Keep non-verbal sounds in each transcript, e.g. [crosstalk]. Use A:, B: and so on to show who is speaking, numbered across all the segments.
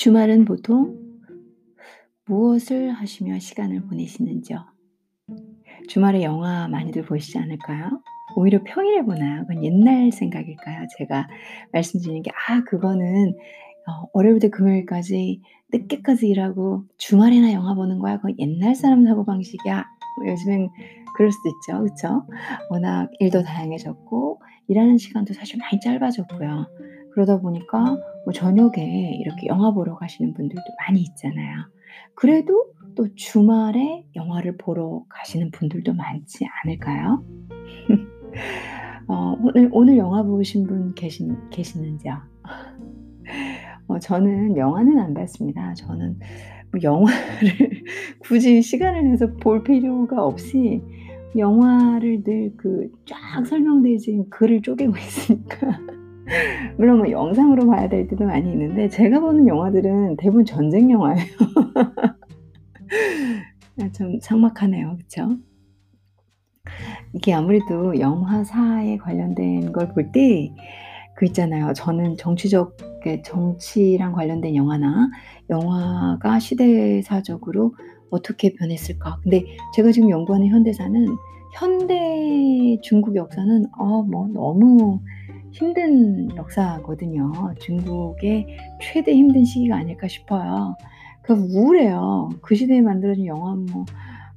A: 주말은 보통 무엇을 하시며 시간을 보내시는지요? 주말에 영화 많이들 보시지 않을까요? 오히려 평일에 보나요? 그건 옛날 생각일까요? 제가 말씀드리는 게, 아, 그거는 어, 월요일부터 금요일까지 늦게까지 일하고 주말에나 영화 보는 거야. 그건 옛날 사람 사고방식이야. 뭐 요즘엔 그럴 수도 있죠. 그쵸? 워낙 일도 다양해졌고, 일하는 시간도 사실 많이 짧아졌고요. 그러다 보니까 뭐 저녁에 이렇게 영화 보러 가시는 분들도 많이 있잖아요. 그래도 또 주말에 영화를 보러 가시는 분들도 많지 않을까요? [laughs] 어, 오늘, 오늘 영화 보신 분 계신, 계시는지요? [laughs] 어, 저는 영화는 안 봤습니다. 저는 뭐 영화를 [laughs] 굳이 시간을 내서 볼 필요가 없이 영화를 늘 그 쫙 설명되지 글을 쪼개고 있으니까 물론 뭐 영상으로 봐야 될 때도 많이 있는데 제가 보는 영화들은 대부분 전쟁 영화예요. [laughs] 아, 좀 삭막하네요. 그쵸? 이게 아무래도 영화사에 관련된 걸 볼 때 그 있잖아요. 저는 정치적 정치랑 관련된 영화나 영화가 시대사적으로 어떻게 변했을까. 근데 제가 지금 연구하는 현대사는 현대 중국 역사는 어뭐 너무 힘든 역사거든요. 중국의 최대 힘든 시기가 아닐까 싶어요. 그 우울해요. 그 시대에 만들어진 영화 뭐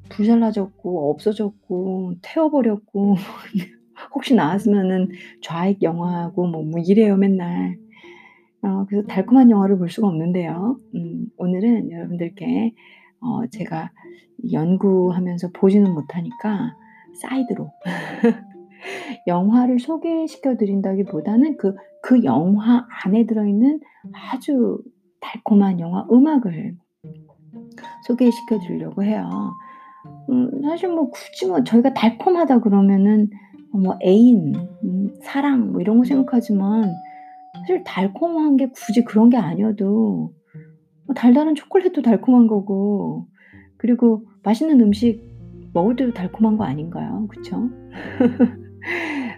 A: 불살라졌고 없어졌고 태워버렸고 [laughs] 혹시 나왔으면은 좌익 영화고 뭐, 뭐 이래요 맨날. 어, 그래서 달콤한 영화를 볼 수가 없는데요. 음, 오늘은 여러분들께 어, 제가 연구하면서 보지는 못하니까 사이드로 [laughs] 영화를 소개시켜 드린다기보다는 그, 그 영화 안에 들어있는 아주 달콤한 영화 음악을 소개시켜 드리려고 해요. 음, 사실 뭐 굳이 뭐 저희가 달콤하다 그러면은 뭐 애인, 음, 사랑 뭐 이런 거 생각하지만 사실 달콤한 게 굳이 그런 게 아니어도 뭐 달달한 초콜릿도 달콤한 거고 그리고 맛있는 음식 먹을 때도 달콤한 거 아닌가요? 그쵸? [laughs]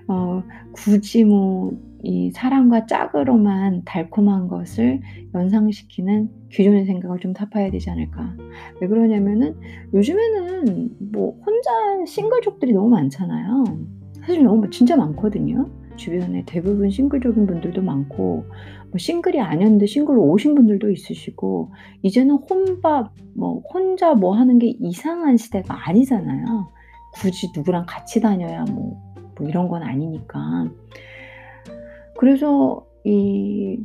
A: 어, 굳이 뭐, 이 사랑과 짝으로만 달콤한 것을 연상시키는 기존의 생각을 좀 타파해야 되지 않을까. 왜 그러냐면은 요즘에는 뭐 혼자 싱글족들이 너무 많잖아요. 사실 너무 진짜 많거든요. 주변에 대부분 싱글족인 분들도 많고 뭐 싱글이 아니었는데 싱글로 오신 분들도 있으시고 이제는 혼밥 뭐 혼자 뭐 하는 게 이상한 시대가 아니잖아요. 굳이 누구랑 같이 다녀야 뭐, 뭐 이런 건 아니니까. 그래서 이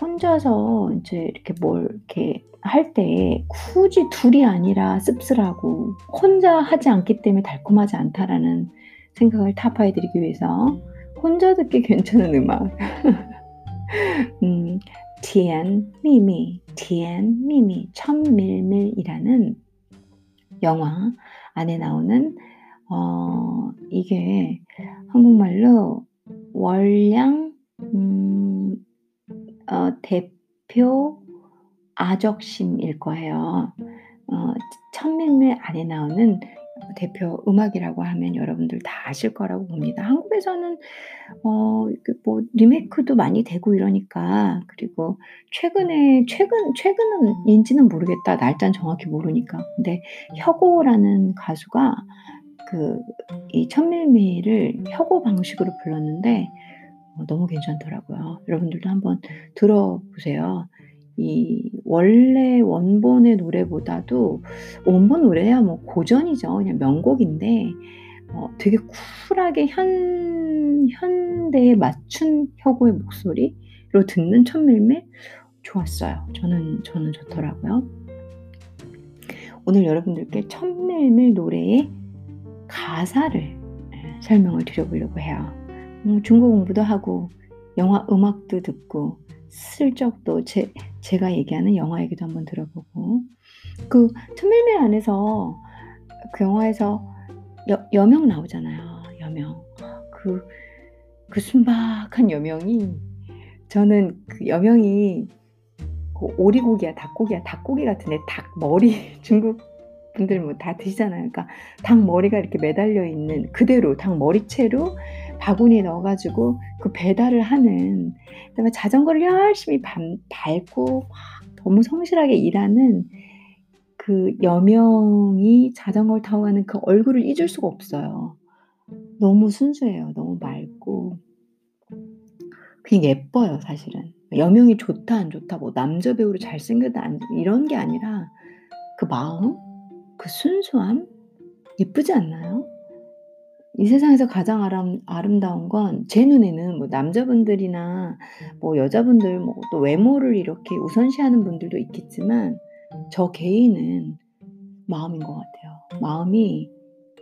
A: 혼자서 이제 이렇게 뭘 이렇게 할 때 굳이 둘이 아니라 씁쓸하고 혼자 하지 않기 때문에 달콤하지 않다라는 생각을 타파해 드리기 위해서 혼자 듣기 괜찮은 음악. [laughs] 음, 티안 미미, 티안 미미, 천밀밀이라는 영화 안에 나오는 어, 이게 한국말로 월량 음, 어, 대표 아적심일 거예요. 어, 천밀밀 안에 나오는 대표 음악이라고 하면 여러분들 다 아실 거라고 봅니다. 한국에서는 어, 뭐 리메이크도 많이 되고 이러니까 그리고 최근에 최근 최근은인지는 모르겠다. 날짜는 정확히 모르니까. 근데 혁오라는 가수가 그 이 천밀미를 혁오 방식으로 불렀는데 어, 너무 괜찮더라고요. 여러분들도 한번 들어보세요. 이 원래 원본의 노래보다도 원본 노래야 뭐 고전이죠. 그냥 명곡인데 어, 되게 쿨하게 현 현대에 맞춘 혁오의 목소리로 듣는 천밀밀 좋았어요. 저는 저는 좋더라고요. 오늘 여러분들께 천밀밀 노래의 가사를 예, 설명을 드려보려고 해요. 음, 중국 공부도 하고 영화 음악도 듣고 슬쩍 또 제, 제가 얘기하는 영화 얘기도 한번 들어보고 그 천밀밀 안에서 그 영화에서 여, 여명 나오잖아요. 여명. 그, 그 순박한 여명이 저는 그 여명이 그 오리고기야, 닭고기야, 닭고기 같은데 닭 머리 [laughs] 중국 분들 뭐 다 드시잖아요. 그러니까 닭 머리가 이렇게 매달려 있는 그대로 닭 머리채로 바구니에 넣어가지고 그 배달을 하는 그다음에 자전거를 열심히 밟, 밟고 막 너무 성실하게 일하는 그 여명이 자전거를 타고 가는 그 얼굴을 잊을 수가 없어요. 너무 순수해요. 너무 맑고. 그냥 예뻐요, 사실은. 여명이 좋다, 안 좋다, 뭐 남자 배우로 잘생겼다, 안 이런 게 아니라 그 마음, 그 순수함 예쁘지 않나요? 이 세상에서 가장 아람 아름다운 건 제 눈에는 뭐 남자분들이나 뭐 여자분들 뭐 또 외모를 이렇게 우선시하는 분들도 있겠지만 저 개인은 마음인 것 같아요. 마음이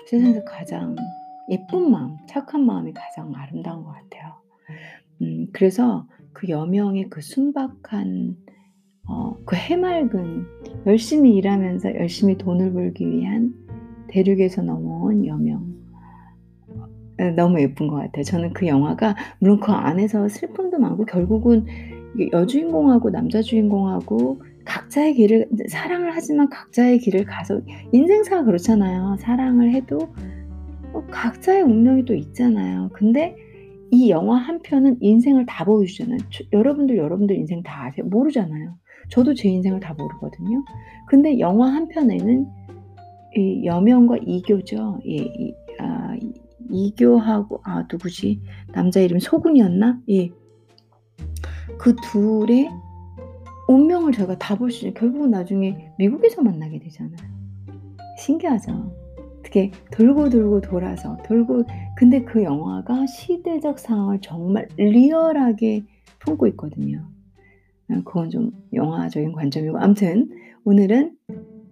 A: 세상에서 가장 예쁜 마음, 착한 마음이 가장 아름다운 것 같아요. 음 그래서 그 여명의 그 순박한 어 그 해맑은 열심히 일하면서 열심히 돈을 벌기 위한 대륙에서 넘어온 여명. 어 너무 예쁜 것 같아요. 저는 그 영화가 물론 그 안에서 슬픔도 많고 결국은 여주인공하고 남자 주인공하고 각자의 길을 사랑을 하지만 각자의 길을 가서 인생사가 그렇잖아요. 사랑을 해도 어 각자의 운명이 또 있잖아요. 근데 이 영화 한 편은 인생을 다 보여주잖아요. 여러분들 여러분들 인생 다 아세요? 모르잖아요. 저도 제 인생을 다 모르거든요. 근데 영화 한 편에는 이 여명과 이교죠. 예, 이, 아, 이교하고 아 누구지? 남자 이름 소군이었나? 예. 그 둘의 운명을 저희가 다 볼 수 있는 결국은 나중에 미국에서 만나게 되잖아요. 신기하죠. 어떻게 돌고 돌고 돌아서 돌고 근데 그 영화가 시대적 상황을 정말 리얼하게 품고 있거든요. 어, 그건 좀 영화적인 관점이고. 아무튼 오늘은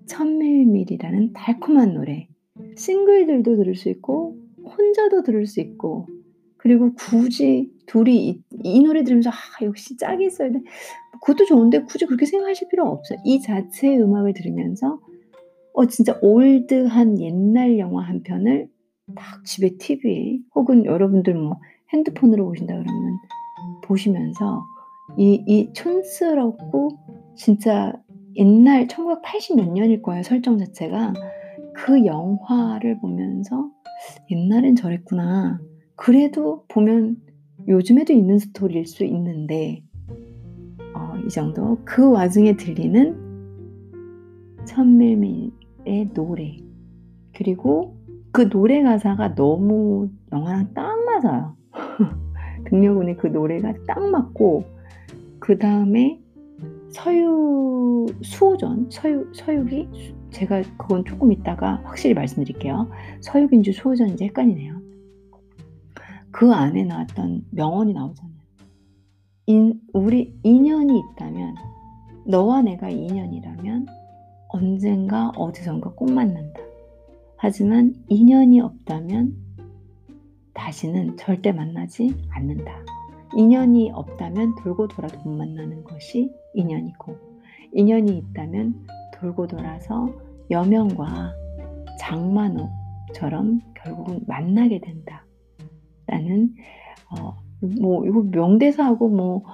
A: 천밀밀이라는 달콤한 노래. 싱글들도 들을 수 있고 혼자도 들을 수 있고. 그리고 굳이 둘이 이, 이 노래 들으면서 아 역시 짝이 있어야 돼. 그것도 좋은데 굳이 그렇게 생각하실 필요 없어요. 이 자체의 음악을 들으면서 어 진짜 올드한 옛날 영화 한 편을 딱 집에 TV에 혹은 여러분들 뭐 핸드폰으로 보신다 그러면 보시면서 이, 이 촌스럽고 진짜 옛날 1980몇 년일 거예요 설정 자체가. 그 영화를 보면서 옛날엔 저랬구나. 그래도 보면 요즘에도 있는 스토리일 수 있는데 어, 이 정도. 그 와중에 들리는 천밀밀의 노래. 그리고 그 노래 가사가 너무 영화랑 딱 맞아요. [laughs] 등려군의 그 노래가 딱 맞고 그 다음에 서유 수호전 서유 서유기 제가 그건 조금 있다가 확실히 말씀드릴게요. 서유기인지 수호전인지 헷갈리네요. 그 안에 나왔던 명언이 나오잖아요. 인, 우리 인연이 있다면 너와 내가 인연이라면 언젠가 어디선가 꼭 만난다. 하지만 인연이 없다면 다시는 절대 만나지 않는다. 인연이 없다면 돌고 돌아도 못 만나는 것이 인연이고 인연이 있다면 돌고 돌아서 여명과 장만옥처럼 결국은 만나게 된다. 라는 어, 뭐 이거 명대사하고 뭐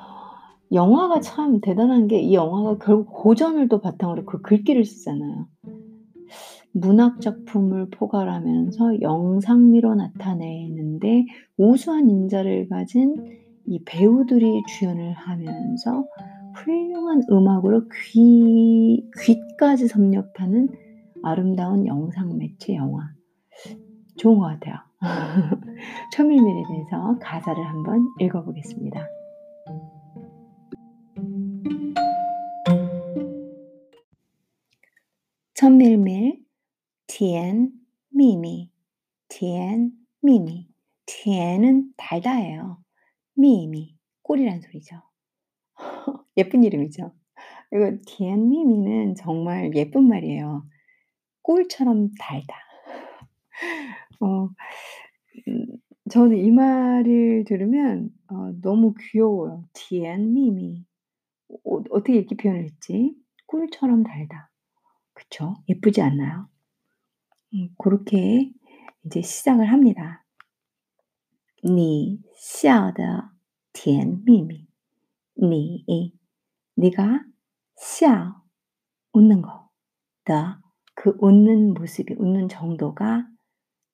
A: 영화가 참 대단한 게 이 영화가 결국 고전을 또 바탕으로 그 글귀를 쓰잖아요. 문학 작품을 포괄하면서 영상미로 나타내는데 우수한 인자를 가진 이 배우들이 주연을 하면서 훌륭한 음악으로 귀 귀까지 섭렵하는 아름다운 영상 매체 영화. 좋은 것 같아요. [laughs] 초밀밀에 대해서 가사를 한번 읽어보겠습니다. 첨밀밀 甜蜜蜜 甜蜜蜜 甜은 달다예요. 蜜蜜 꿀이란 소리죠. [laughs] 예쁜 이름이죠. 이거 甜蜜蜜는 정말 예쁜 말이에요. 꿀처럼 달다. [laughs] 어 음 저는 이 말을 들으면 어 너무 귀여워요. 甜蜜蜜. 어 어떻게 이렇게 표현을 했지? 꿀처럼 달다. 그쵸? 예쁘지 않나요? 음 고렇게 이제 시작을 합니다. 你笑的甜蜜蜜. 니 네가 笑 웃는 거. 的그 웃는 모습이 웃는 정도가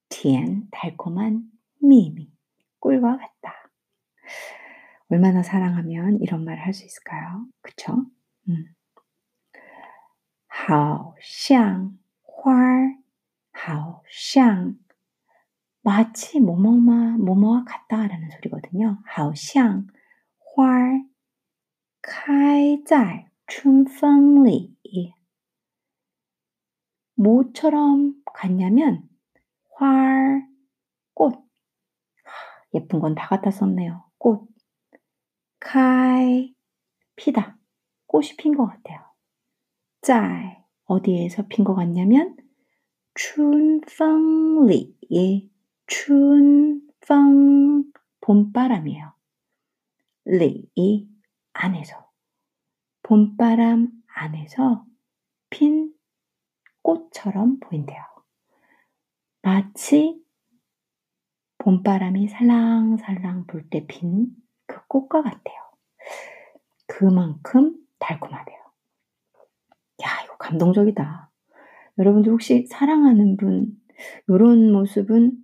A: 甜 달콤한 미미 꿀과 같다. 얼마나 사랑하면 이런 말을 할 수 있을까요? 그쵸? 음. 好像花儿好像 마치 뭐뭐마 뭐뭐와 같다라는 소리거든요. 好像花儿开在春风里 뭐처럼 같냐면 활, 꽃. 예쁜 건 다 갖다 썼네요. 꽃. 카이, 피다. 꽃이 핀 것 같아요. 짤, 어디에서 핀 것 같냐면 춘펑리, 춘펑, 봄바람이에요. 리, 안에서. 봄바람 안에서 핀 꽃처럼 보인대요. 마치 봄바람이 살랑살랑 불 때 핀 그 꽃과 같아요. 그만큼 달콤하대요. 야, 이거 감동적이다. 여러분들 혹시 사랑하는 분, 요런 모습은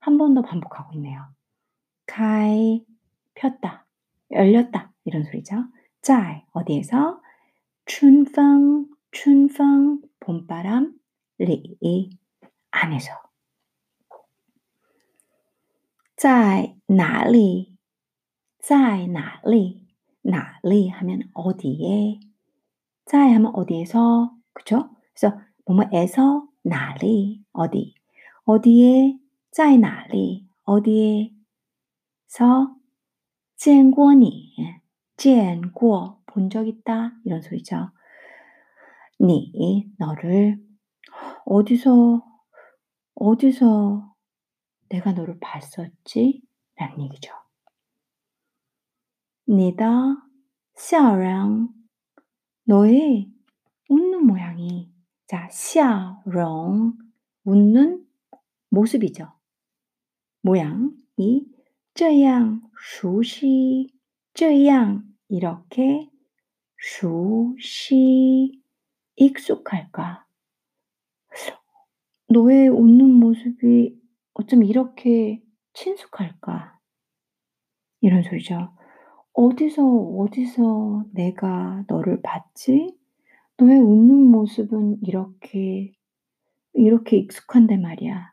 A: 한 번 더 반복하고 있네요. 开 폈다, 열렸다 이런 소리죠. 在 어디에서? 春风春风 봄바람 리 안에서 在哪里?在哪里?哪里 하면 어디에? 在 하면 어디에서? 그쵸? 그래서 뭐뭐에서 哪里 어디 어디에 在哪里 어디에서 见过你见过 본 적 있다 이런 소리죠. 니 너를 어디서 어디서 내가 너를 봤었지? 라는 얘기죠. 니다, 笑容, 너의 웃는 모양이, 자, 笑容, 웃는 모습이죠. 모양이 这样熟悉,这样 이렇게 熟悉 익숙할까? 너의 웃는 모습이 어쩜 이렇게 친숙할까? 이런 소리죠. 어디서, 어디서 내가 너를 봤지? 너의 웃는 모습은 이렇게, 이렇게 익숙한데 말이야.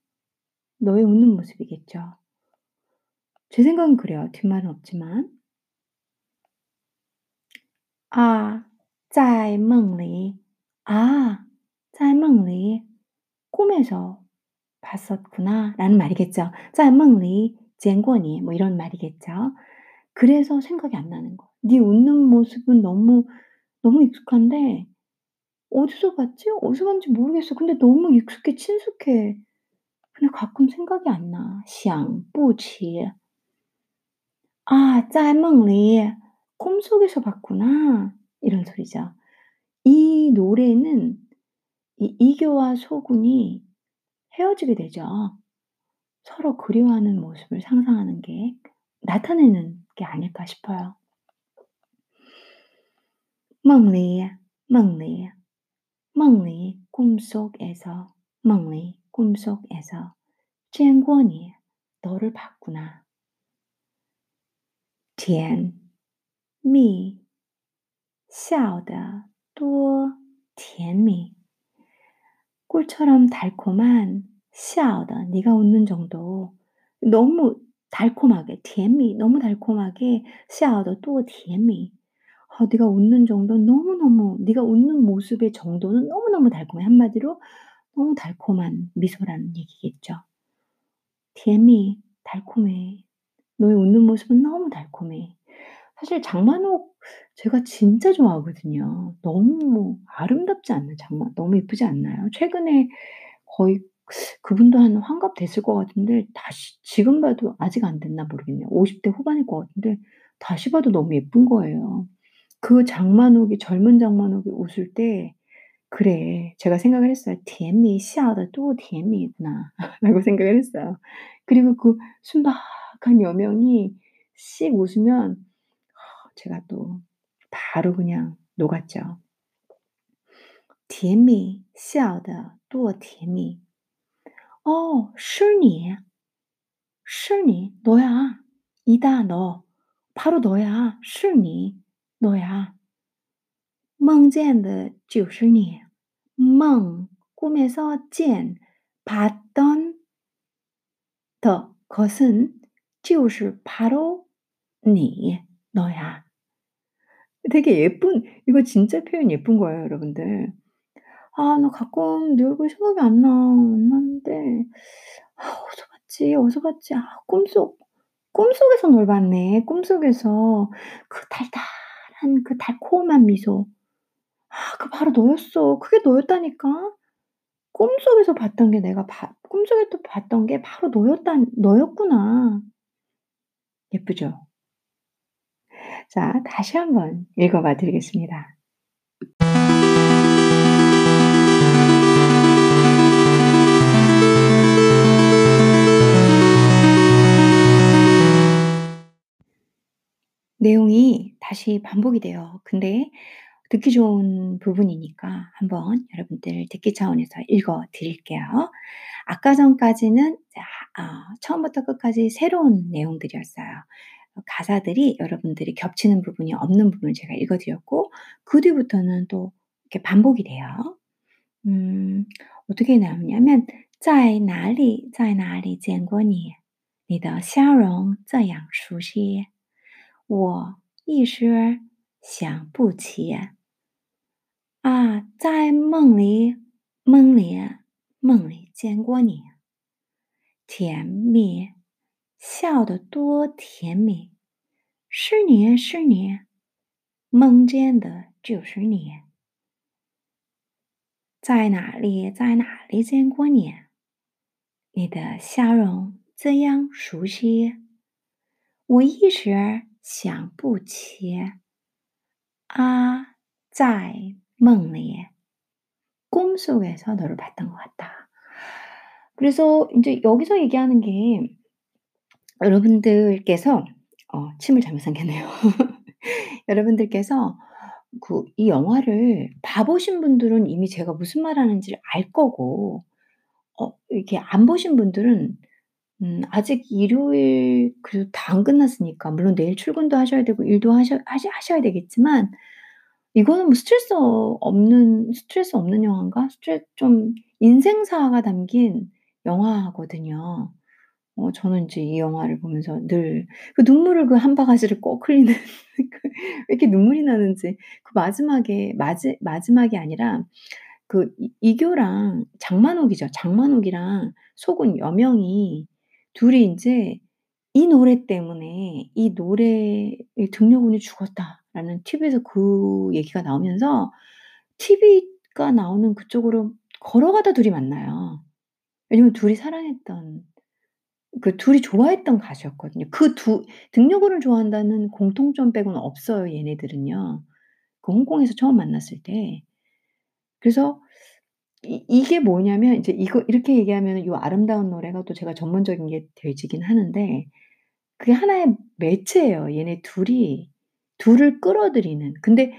A: 너의 웃는 모습이겠죠. 제 생각은 그래요. 뒷말은 없지만. 아, 在梦里. 아, 在梦里. 꿈에서 봤었구나 라는 말이겠죠. 在梦里见过你뭐 이런 말이겠죠. 그래서 생각이 안 나는 거. 네 웃는 모습은 너무 너무 익숙한데 어디서 봤지? 어디서 봤는지 모르겠어. 근데 너무 익숙해, 친숙해. 근데 가끔 생각이 안 나. 想不起. 아, 在梦里. 꿈속에서 봤구나. 이런 소리죠. 이 노래는 이 이교와 소군이 헤어지게 되죠. 서로 그리워하는 모습을 상상하는 게 나타내는 게 아닐까 싶어요. 梦里梦里梦里 꿈속에서 梦里 꿈속에서 见过你 너를 봤구나. 甜蜜笑得多甜蜜 꿀처럼 달콤한 샤오더 네가 웃는 정도 너무 달콤하게甜蜜 너무 달콤하게 샤오더 또甜蜜 어 네가 웃는 정도는 너무너무 네가 웃는 모습의 정도는 너무너무 달콤해. 한마디로 너무 달콤한 미소라는 얘기겠죠. 甜蜜 달콤해. 너의 웃는 모습은 너무 달콤해. 사실 장만옥 제가 진짜 좋아하거든요. 너무 아름답지 않나요 장만 너무 예쁘지 않나요? 최근에 거의 그분도 한 환갑 됐을 것 같은데 다시 지금 봐도 아직 안 됐나 모르겠네요. 50대 후반일 것 같은데 다시 봐도 너무 예쁜 거예요. 그 장만옥이 젊은 장만옥이 웃을 때' 그래.' 제가 생각을 했어요. 甜蜜笑得多甜蜜구나.' [laughs] 라고 생각을 했어요. 그리고 그 순박한 여명이 씩 웃으면 제가 또 바로 그냥 녹았죠. 甜蜜笑得多甜蜜. 어 是你.是你. 너야. 이다 너. 바로 너야. 是你. 너야. 梦见的就是你.梦 꿈에서 见 봤던 더 것은 就是 바로 你 너야. 되게 예쁜 이거 진짜 표현 예쁜 거예요 여러분들. 아 나 가끔 네 얼굴 생각이 안 나. 안 나는데 아 어디서 봤지, 어디서 봤지. 아 꿈속 꿈속에서 널 봤네. 꿈속에서 그 달달한 그 달콤한 미소. 아 그 바로 너였어. 그게 너였다니까. 꿈속에서 봤던 게 내가 바 꿈속에서 봤던 게 바로 너였단 너였구나. 예쁘죠? 자 다시 한번 읽어 봐 드리겠습니다. 내용이 다시 반복이 돼요. 근데 듣기 좋은 부분이니까 한번 여러분들 듣기 차원에서 읽어 드릴게요. 아까 전까지는 자 어 처음부터 끝까지 새로운 내용들이었어요. 가사들이 여러분들이 겹치는 부분이 없는 부분을 제가 읽어 드렸고 그 뒤부터는 또 이렇게 반복이 돼요. 음 어떻게 나오냐면 在哪里在哪里见过你你的笑容这样熟悉我一时想不起 啊在梦里梦里梦里见过你。甜蜜笑得多甜蜜。是你是你梦见的就是你。在哪里在哪里见过你？你的笑容这样熟悉？我一时想不起。啊在梦里 꿈속에서 너를 봤던 것 같다. 그래서 인제 여기서 얘기하는 게 여러분들께서 어 침을 잘못 삼켰네요. [laughs] 여러분들께서 그 이 영화를 봐 보신 분들은 이미 제가 무슨 말 하는지를 알 거고 어 이렇게 안 보신 분들은 음 아직 일요일 그래도 다 안 끝났으니까 물론 내일 출근도 하셔야 되고 일도 하셔 하셔야 되겠지만 이거는 뭐 스트레스 없는 스트레스 없는 영화인가? 스트레 좀 인생사가 담긴 영화거든요. 어 저는 인제 이 영화를 보면서 늘 그 눈물을 그 한 바가지를 꼭 흘리는 [laughs] 그왜 이렇게 눈물이 나는지 그 마지막에 마지 마지막이 아니라 그이 이교랑 장만옥이죠. 장만옥이랑 속은 여명이 둘이 인제 이 노래 때문에 "이 노래의 등려군이 죽었다." 라는 TV에서 그 얘기가 나오면서 TV가 나오는 그쪽으로 걸어가다 둘이 만나요. 왜냐면 둘이 사랑했던 그 둘이 좋아했던 가수였거든요. 그 두 등려군을 좋아한다는 공통점 빼고는 없어요 얘네들은요. 그 홍콩에서 처음 만났을 때. 그래서 이 이게 뭐냐면 이제 이거 이렇게 얘기하면은 요 아름다운 노래가 또 제가 전문적인 게 되지긴 하는데 그게 하나의 매체예요. 얘네 둘이 둘을 끌어들이는. 근데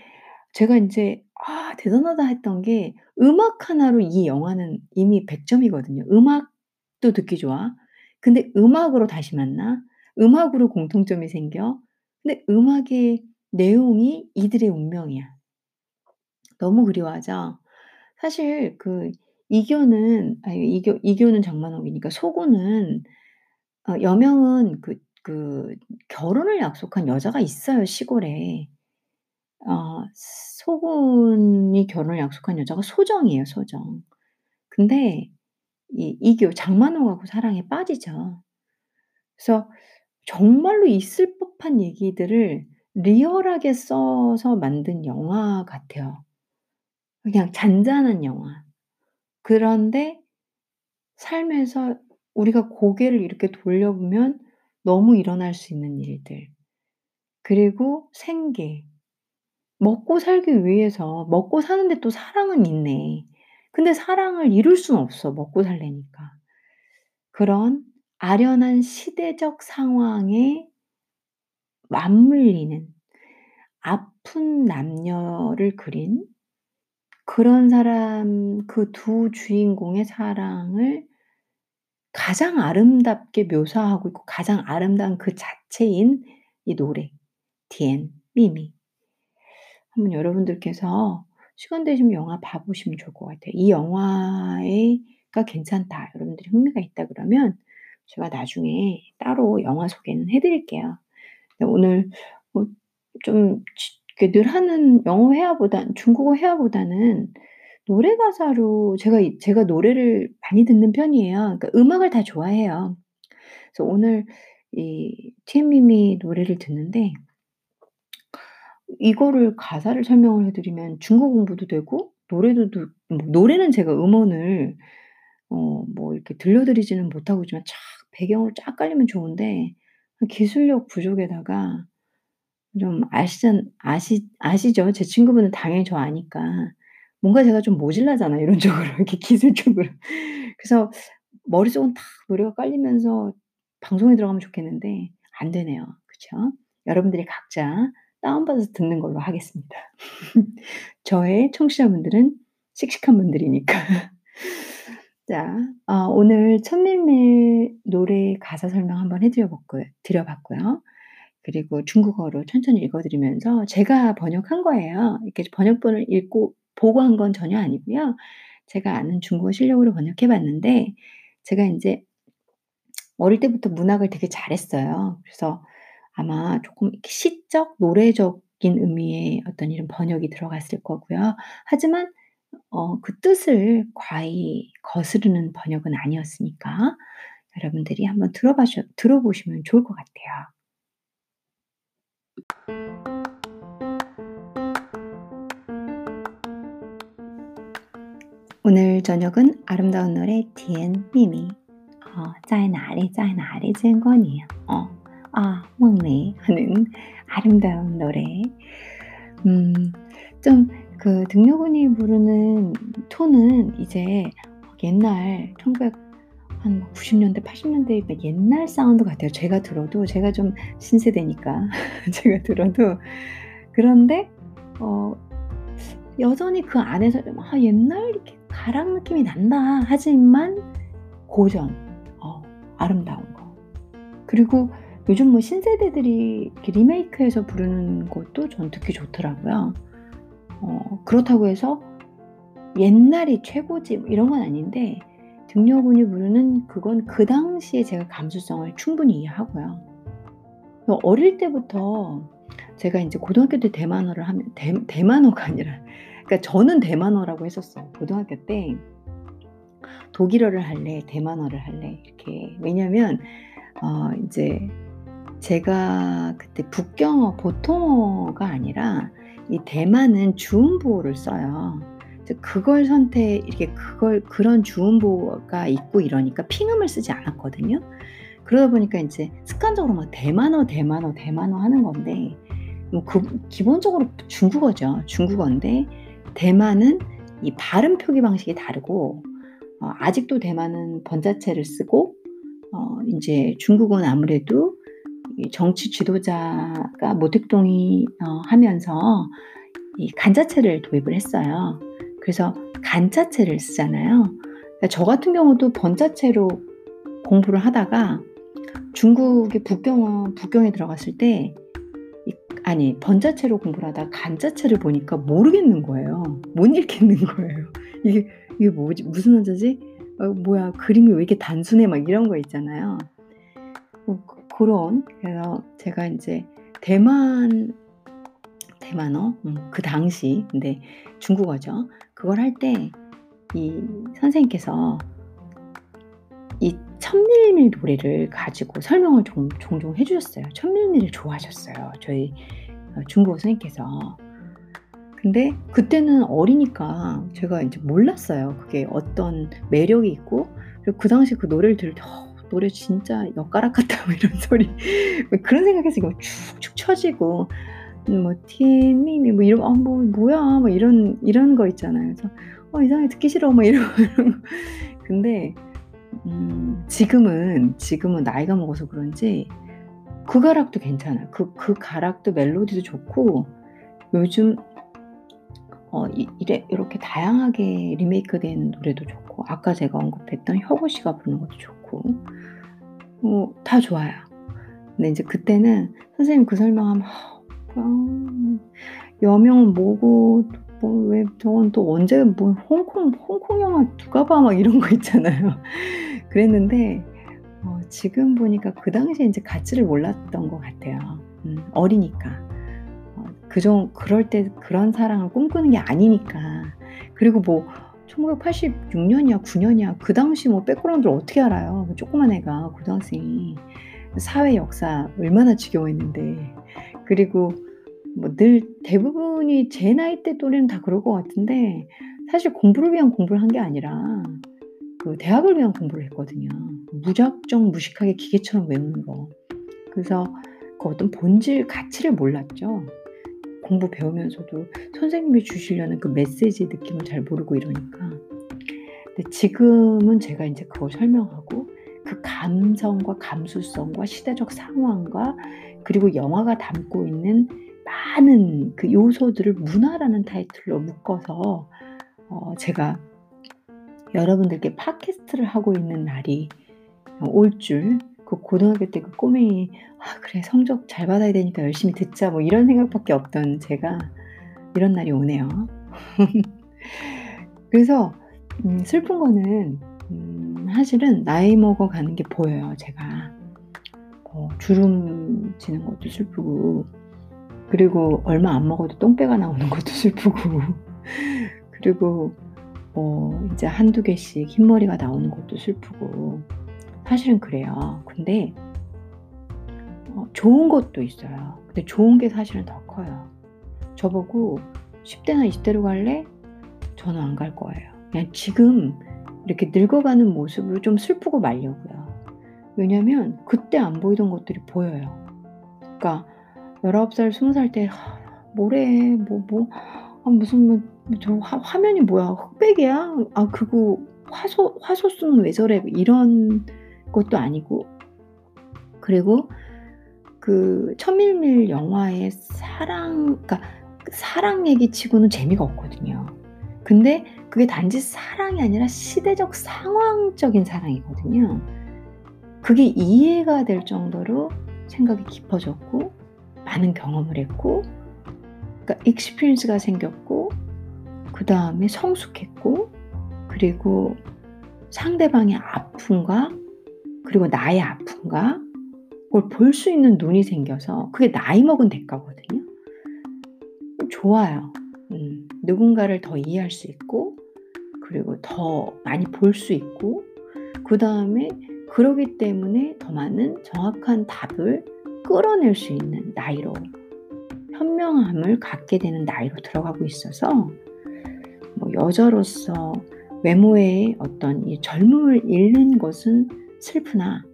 A: 제가 인제 '아 대단하다.' 했던 게 음악 하나로 이 영화는 이미 100 점이거든요. 음악도 듣기 좋아. 근데 음악으로 다시 만나. 음악으로 공통점이 생겨. 근데 음악의 내용이 이들의 운명이야. 너무 그리워하죠. 사실 그 이교는 아니 이교 이교는 장만옥이니까 소구는 어 여명은 그 그 결혼을 약속한 여자가 있어요 시골에. 어 소군이 결혼을 약속한 여자가 소정이에요, 소정. 근데 이 이교 장만호하고 사랑에 빠지죠. 그래서 정말로 있을 법한 얘기들을 리얼하게 써서 만든 영화 같아요. 그냥 잔잔한 영화. 그런데 삶에서 우리가 고개를 이렇게 돌려보면 너무 일어날 수 있는 일들. 그리고 생계. 먹고 살기 위해서 먹고 사는데 또 사랑은 있네. 근데 사랑을 이룰 수는 없어, 먹고 살려니까. 그런 아련한 시대적 상황에 맞물리는 아픈 남녀를 그린 그런 사람 그 두 주인공의 사랑을 가장 아름답게 묘사하고 있고 가장 아름다운 그 자체인 이 노래 디엔 미미. 한번 여러분들께서 시간 되시면 영화 봐 보시면 좋을 것 같아요. 이 영화에 가 괜찮다. 여러분들이 흥미가 있다 그러면 제가 나중에 따로 영화 소개는 해 드릴게요. 오늘 뭐 좀 늘 하는 영어 회화보다 중국어 회화보다는 노래 가사로 제가 제가 노래를 많이 듣는 편이에요. 그러니까 음악을 다 좋아해요. 그래서 오늘 이 티엠미미 노래를 듣는데 이거를 가사를 설명을 해 드리면 중국어 공부도 되고 노래도 듣뭐 노래는 제가 음원을 어 뭐 이렇게 들려 드리지는 못하고 있지만 쫙 배경으로 쫙 깔리면 좋은데 기술력 부족에다가 좀 아시잖 아시 아시죠? 제 친구분은 당연히 저 아니까. 뭔가 제가 좀 모질라잖아요, 이론적으로 [laughs] 이렇게 기술적으로. 그래서 머릿속은 다 노래가 깔리면서 방송에 들어가면 좋겠는데 안 되네요. 그쵸? 여러분들이 각자 다운받아서 듣는 걸로 하겠습니다. [laughs] 저의 청취자분들은 씩씩한 분들이니까. [laughs] 자, 어 오늘 천밀밀 노래 가사 설명 한번 해 드려 봤고요 드려 봤고요. 그리고 중국어로 천천히 읽어 드리면서 제가 번역한 거예요. 이렇게 번역본을 읽고 보고 한 건 전혀 아니고요. 제가 아는 중국어 실력으로 번역해 봤는데 제가 인제 어릴 때부터 문학을 되게 잘했어요. 그래서 아마 이렇게 시적, 노래적인 의미의 어떤 이런 번역이 들어갔을 거고요. 하지만 어 그 뜻을 과히 거스르는 번역은 아니었으니까 여러분들이 한번 들어봐셔 들어보시면 좋을 것 같아요. 오늘 저녁은 아름다운 노래 디엔 미미 어, 짜이 나리 짜이 나리 쟁건이요. 어, 아 먹네 하는 아름다운 노래. 음, 좀 그 등려군이 부르는 톤은 이제 옛날 1900한 90년대 80년대 옛날 사운드 같아요. 제가 들어도 제가 좀 신세대니까 [laughs] 제가 들어도. 그런데 어, 여전히 그 안에서 아, 옛날 이렇게 가락 느낌이 난다.' 하지만 고전 어 아름다운 거. 그리고 요즘 뭐 신세대들이 리메이크해서 부르는 것도 전 듣기 좋더라고요. 어 그렇다고 해서 '옛날이 최고지.' 뭐 이런 건 아닌데 등려군이 부르는 그건 그 당시에 제가 감수성을 충분히 이해하고요. 어릴 때부터 제가 인제 고등학교 때 대만어를 하면 대 대만어가 아니라 그러니까 저는 대만어라고 했었어요. 고등학교 때 독일어를 할래, 대만어를 할래 이렇게. 왜냐면 어 인제 제가 그때 북경어, 보통어가 아니라 이 대만은 주음보어를 써요. 이제 그걸 선택 이렇게 그걸 그런 주음보어가 있고 이러니까 핑음을 쓰지 않았거든요. 그러다 보니까 인제 습관적으로 막 대만어, 대만어, 대만어 하는 건데 뭐 그 기본적으로 중국어죠. 중국어인데 대만은 이 발음 표기 방식이 다르고 어 아직도 대만은 번자체를 쓰고 어 인제 중국은 아무래도 이 정치 지도자가 모택동이 어 하면서 이 간자체를 도입을 했어요. 그래서 간자체를 쓰잖아요. 그러니까 저 같은 경우도 번자체로 공부를 하다가 중국의 북경어 북경에 들어갔을 때이 아니 번자체로 공부를 하다가 간자체를 보니까 모르겠는 거예요. 못 읽겠는 [laughs] 거예요. 이게 '이게 뭐지? 무슨 한자지? 어 뭐야 그림이 왜 이렇게 단순해?' 막 이런 거 있잖아요. 뭐그 그런 그래서 제가 인제 대만 대만어 음, 그 당시 근데 중국어죠. 그걸 할 때 이 선생님께서 이 천밀밀 노래를 가지고 설명을 종, 종종 해주셨어요. 천밀밀을 좋아하셨어요. 저희 어, 중국어 선생님께서. 근데 그때는 어리니까 제가 이제 몰랐어요. 그게 어떤 매력이 있고 그리고 그 당시 그 노래를 들을 때 어, 노래 진짜 엿가락 같다 뭐 [laughs] 이런 소리 그런 생각해서 이거 축축 처지고 뭐 티미미 뭐 이런 아 뭐 뭐야 뭐 이런 이런 거 있잖아요. 그래서 어 이상하게 듣기 싫어 뭐 이런 [laughs] 근데 음 지금은 지금은 나이가 먹어서 그런지 그 가락도 괜찮아요. 그 그 가락도 멜로디도 좋고 요즘 어이 이래 이렇게 다양하게 리메이크된 노래도 좋고 아까 제가 언급했던 혁오 씨가 부르는 것도 좋고 뭐다 좋아요. 근데 인제 그때는 선생님 그 설명하면 아 여명은 뭐고 뭐왜 저건 또 언제 뭐 홍콩 홍콩 영화 누가 봐 막 이런 거 있잖아요. [laughs] 그랬는데 어 지금 보니까 그 당시에 인제 가치를 몰랐던 것 같아요. 음 어리니까. 어 그정 그럴 때 그런 사랑을 꿈꾸는 게 아니니까. 그리고 뭐 1986 년이야 9 년이야 그 당시 뭐 백그라운드를 어떻게 알아요. 그 조그만 애가 고등학생이. 사회 역사 얼마나 지겨워했는데. 그리고 뭐 늘 대부분이 제 나이대 또래는 다 그럴 것 같은데 사실 공부를 위한 공부를 한 게 아니라 그 대학을 위한 공부를 했거든요. 무작정 무식하게 기계처럼 외우는 거. 그래서 그 어떤 본질 가치를 몰랐죠. 공부 배우면서도 선생님이 주시려는 그 메시지 느낌을 잘 모르고 이러니까. 근데 지금은 제가 인제 그걸 설명하고 그 감성과 감수성과 시대적 상황과 그리고 영화가 담고 있는 많은 그 요소들을 문화라는 타이틀로 묶어서 어 제가 여러분들께 팟캐스트를 하고 있는 날이 어올줄 그 고등학교 때 그 꼬맹이 '아 그래 성적 잘 받아야 되니까 열심히 듣자.' 뭐 이런 생각밖에 없던 제가 이런 날이 오네요. [laughs] 그래서 음 슬픈 거는 음 사실은 나이 먹어 가는 게 보여요 제가. 어 주름 지는 것도 슬프고 그리고 얼마 안 먹어도 똥배가 나오는 것도 [laughs] 슬프고 그리고 뭐 이제 1-2 개씩 흰머리가 나오는 것도 슬프고 사실은 그래요. 근데 어 좋은 것도 있어요. 근데 좋은 게 사실은 더 커요. 저보고 "10 대나 20 대로 갈래?" 저는 안 갈 거예요. 그냥 지금 이렇게 늙어가는 모습을 좀 슬프고 말려고요. 왜냐면 그때 안 보이던 것들이 보여요. 그러니까 19 살, 20살 때하 뭐래 뭐 뭐 아 무슨 뭐저화 화면이 뭐야 흑백이야? 아 그거 화소 화소수는 왜 저래? 이런 것도 아니고 그리고 그 천밀밀 영화의 사랑 그러니까 사랑 얘기치고는 재미가 없거든요. 근데 그게 단지 사랑이 아니라 시대적 상황적인 사랑이거든요. 그게 이해가 될 정도로 생각이 깊어졌고 많은 경험을 했고 그러니까 experience가 생겼고 그 다음에 성숙했고 그리고 상대방의 아픔과 그리고 나의 아픔과 그걸 볼 수 있는 눈이 생겨서 그게 나이 먹은 대가거든요. 좋아요. 음 누군가를 더 이해할 수 있고 그리고 더 많이 볼 수 있고 그 다음에 그러기 때문에 더 많은 정확한 답을 끌어낼 수 있는 나이로 현명함을 갖게 되는 나이로 들어가고 있어서 뭐 여자로서 외모의 어떤 이 젊음을 잃는 것은 슬프나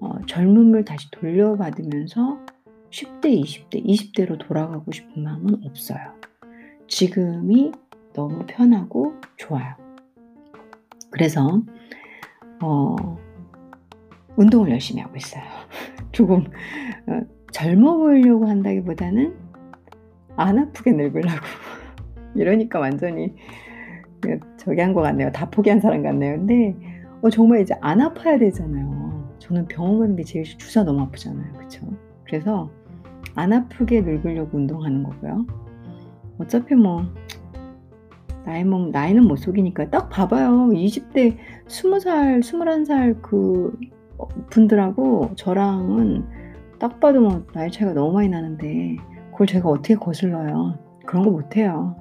A: 어 젊음을 다시 돌려받으면서 10 대, 20 대, 20 대로 돌아가고 싶은 마음은 없어요. 지금이 너무 편하고 좋아요. 그래서 어 운동을 열심히 하고 있어요. [laughs] 조금 어 젊어 보이려고 한다기보다는 안 아프게 늙으려고. [laughs] 이러니까 완전히 그 저기 한 것 같네요. 다 포기한 사람 같네요. 근데 어 정말 이제 안 아파야 되잖아요. 저는 병원 가는 게 제일 주사 너무 아프잖아요. 그쵸? 그래서 안 아프게 늙으려고 운동하는 거고요. 어차피 뭐 나이 먹 나이는 못 속이니까 딱 봐봐요. 20대 20 살, 21살 그어 분들하고 저랑은 딱 봐도 뭐 나이 차이가 너무 많이 나는데 그걸 제가 어떻게 거슬러요. 그런 거 못해요.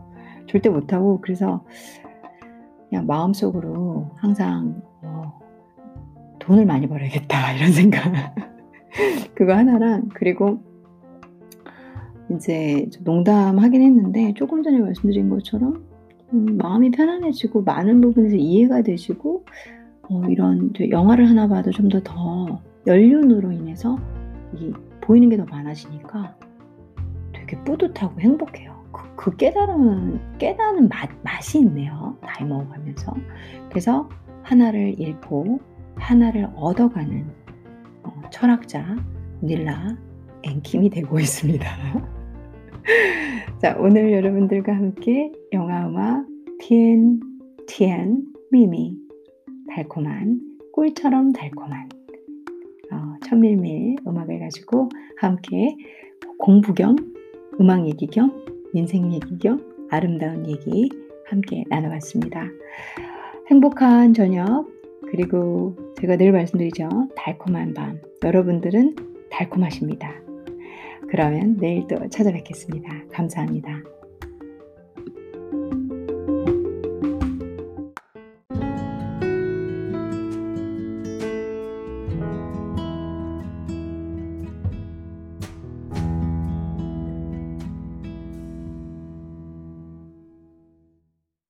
A: 절대 못하고 그래서 그냥 마음속으로 항상 어, 돈을 많이 벌어야겠다 [laughs] 이런 생각 그거 하나랑 그리고 이제 농담하긴 했는데 조금 전에 말씀드린 것처럼 음, 마음이 편안해지고 많은 부분에서 이해가 되시고 어, 이런 영화를 하나 봐도 좀 더 더 연륜으로 인해서 이 보이는 게 더 많아지니까 되게 뿌듯하고 행복해요. 그, 그 깨달음은 깨닫는 맛, 맛이 있네요. 나이 먹어가면서. 그래서 하나를 잃고 하나를 얻어가는 어, 철학자 닐라 앵킴이 되고 [laughs] 있습니다. 자, 오늘 여러분들과 함께 영화음악 티엔 티엔 미미 달콤한 꿀처럼 달콤한 어, 천밀밀 음악을 가지고 함께 공부 겸 음악 얘기 겸 인생 얘기 겸 아름다운 얘기 함께 나눠봤습니다. 행복한 저녁 그리고 제가 늘 말씀드리죠. 달콤한 밤. 여러분들은 달콤하십니다. 그러면 내일 또 찾아뵙겠습니다. 감사합니다.